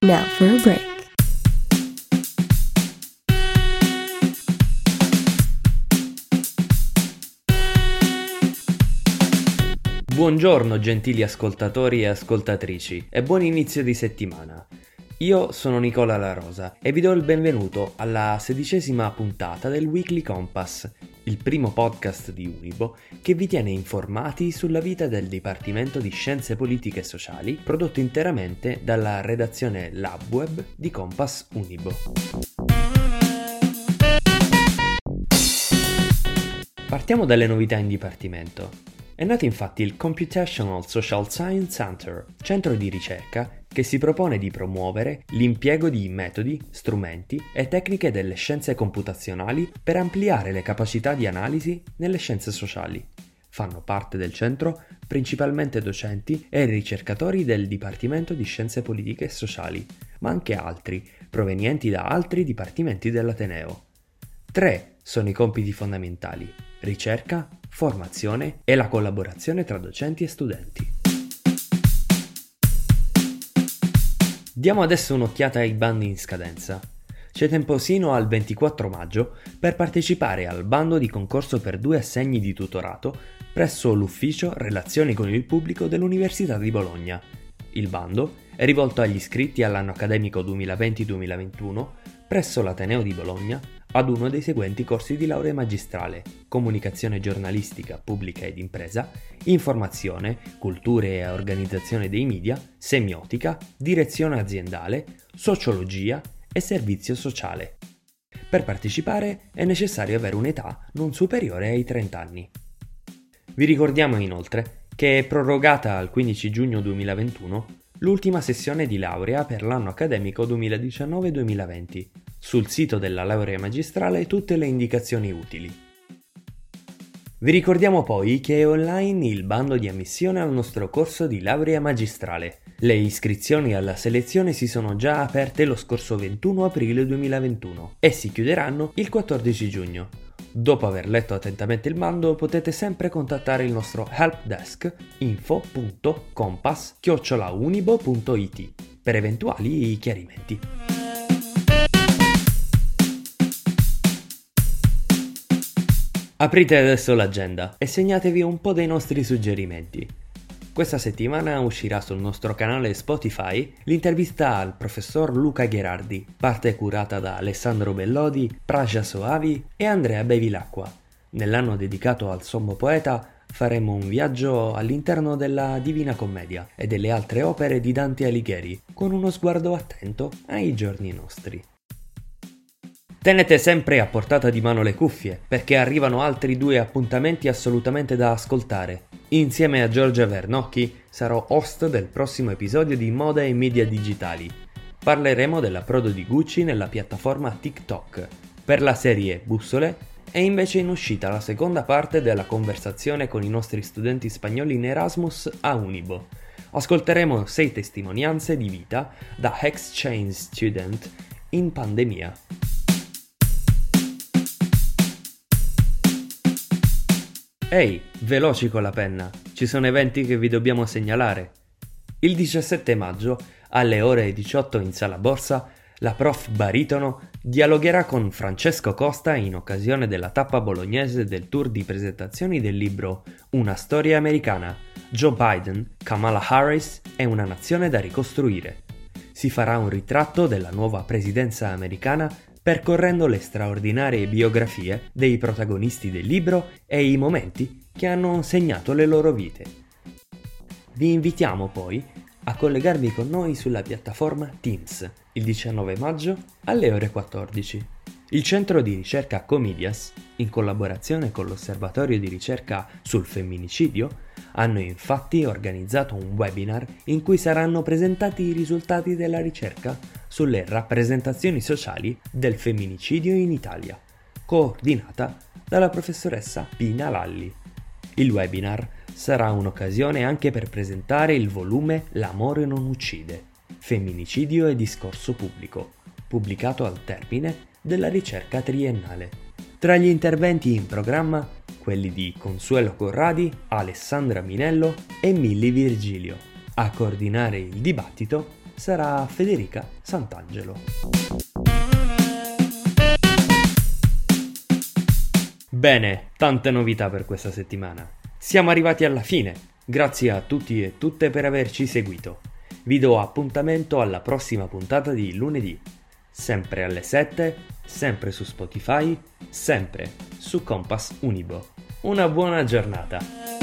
Now for a break. Buongiorno gentili ascoltatori e ascoltatrici e buon inizio di settimana. Io sono Nicola La Rosa e vi do il benvenuto alla sedicesima puntata del Weekly Compass, il primo podcast di Unibo che vi tiene informati sulla vita del Dipartimento di Scienze Politiche e Sociali, prodotto interamente dalla redazione LabWeb di Compass Unibo. Partiamo dalle novità in dipartimento. È nato infatti il Computational Social Science Center, centro di ricerca che si propone di promuovere l'impiego di metodi, strumenti e tecniche delle scienze computazionali per ampliare le capacità di analisi nelle scienze sociali. Fanno parte del centro principalmente docenti e ricercatori del Dipartimento di Scienze Politiche e Sociali, ma anche altri, provenienti da altri dipartimenti dell'Ateneo. Tre sono i compiti fondamentali, ricerca, formazione e la collaborazione tra docenti e studenti. Diamo adesso un'occhiata ai bandi in scadenza. C'è tempo sino al 24 maggio per partecipare al bando di concorso per due assegni di tutorato presso l'Ufficio Relazioni con il Pubblico dell'Università di Bologna. Il bando è rivolto agli iscritti all'anno accademico 2020-2021 presso l'Ateneo di Bologna ad uno dei seguenti corsi di laurea magistrale, comunicazione giornalistica, pubblica ed impresa, informazione, culture e organizzazione dei media, semiotica, direzione aziendale, sociologia e servizio sociale. Per partecipare è necessario avere un'età non superiore ai 30 anni. Vi ricordiamo inoltre che è prorogata al 15 giugno 2021 l'ultima sessione di laurea per l'anno accademico 2019-2020 sul sito della laurea magistrale tutte le indicazioni utili. Vi ricordiamo poi che è online il bando di ammissione al nostro corso di laurea magistrale. Le iscrizioni alla selezione si sono già aperte lo scorso 21 aprile 2021 e si chiuderanno il 14 giugno. Dopo aver letto attentamente il bando potete sempre contattare il nostro helpdesk info.compass.unibo.it per eventuali chiarimenti. Aprite adesso l'agenda e segnatevi un po' dei nostri suggerimenti. Questa settimana uscirà sul nostro canale Spotify l'intervista al professor Luca Gherardi, parte curata da Alessandro Bellodi, Praja Soavi e Andrea Bevilacqua. Nell'anno dedicato al sommo poeta faremo un viaggio all'interno della Divina Commedia e delle altre opere di Dante Alighieri, con uno sguardo attento ai giorni nostri. Tenete sempre a portata di mano le cuffie, perché arrivano altri due appuntamenti assolutamente da ascoltare. Insieme a Giorgia Vernocchi sarò host del prossimo episodio di Moda e Media Digitali. Parleremo dell'approdo di Gucci nella piattaforma TikTok. Per la serie Bussole è invece in uscita la seconda parte della conversazione con i nostri studenti spagnoli in Erasmus a Unibo. Ascolteremo sei testimonianze di vita da exchange student in pandemia. Ehi, veloci con la penna, ci sono eventi che vi dobbiamo segnalare. Il 17 maggio, alle ore 18 in sala borsa, la prof Baritono dialogherà con Francesco Costa in occasione della tappa bolognese del tour di presentazioni del libro Una storia americana, Joe Biden, Kamala Harris e una nazione da ricostruire. Si farà un ritratto della nuova presidenza americana percorrendo le straordinarie biografie dei protagonisti del libro e i momenti che hanno segnato le loro vite. Vi invitiamo poi a collegarvi con noi sulla piattaforma Teams il 19 maggio alle ore 14. Il centro di ricerca Comedias, in collaborazione con l'Osservatorio di ricerca sul femminicidio, hanno infatti organizzato un webinar in cui saranno presentati i risultati della ricerca sulle rappresentazioni sociali del femminicidio in Italia, coordinata dalla professoressa Pina Lalli. Il webinar sarà un'occasione anche per presentare il volume L'amore non uccide, femminicidio e discorso pubblico, pubblicato al termine della ricerca triennale. Tra gli interventi in programma quelli di Consuelo Corradi, Alessandra Minello e Milli Virgilio. A coordinare il dibattito sarà Federica Sant'Angelo. Bene, tante novità per questa settimana. Siamo arrivati alla fine. Grazie a tutti e tutte per averci seguito. Vi do appuntamento alla prossima puntata di lunedì, sempre alle 7, sempre su Spotify, sempre su Compass Unibo. Una buona giornata!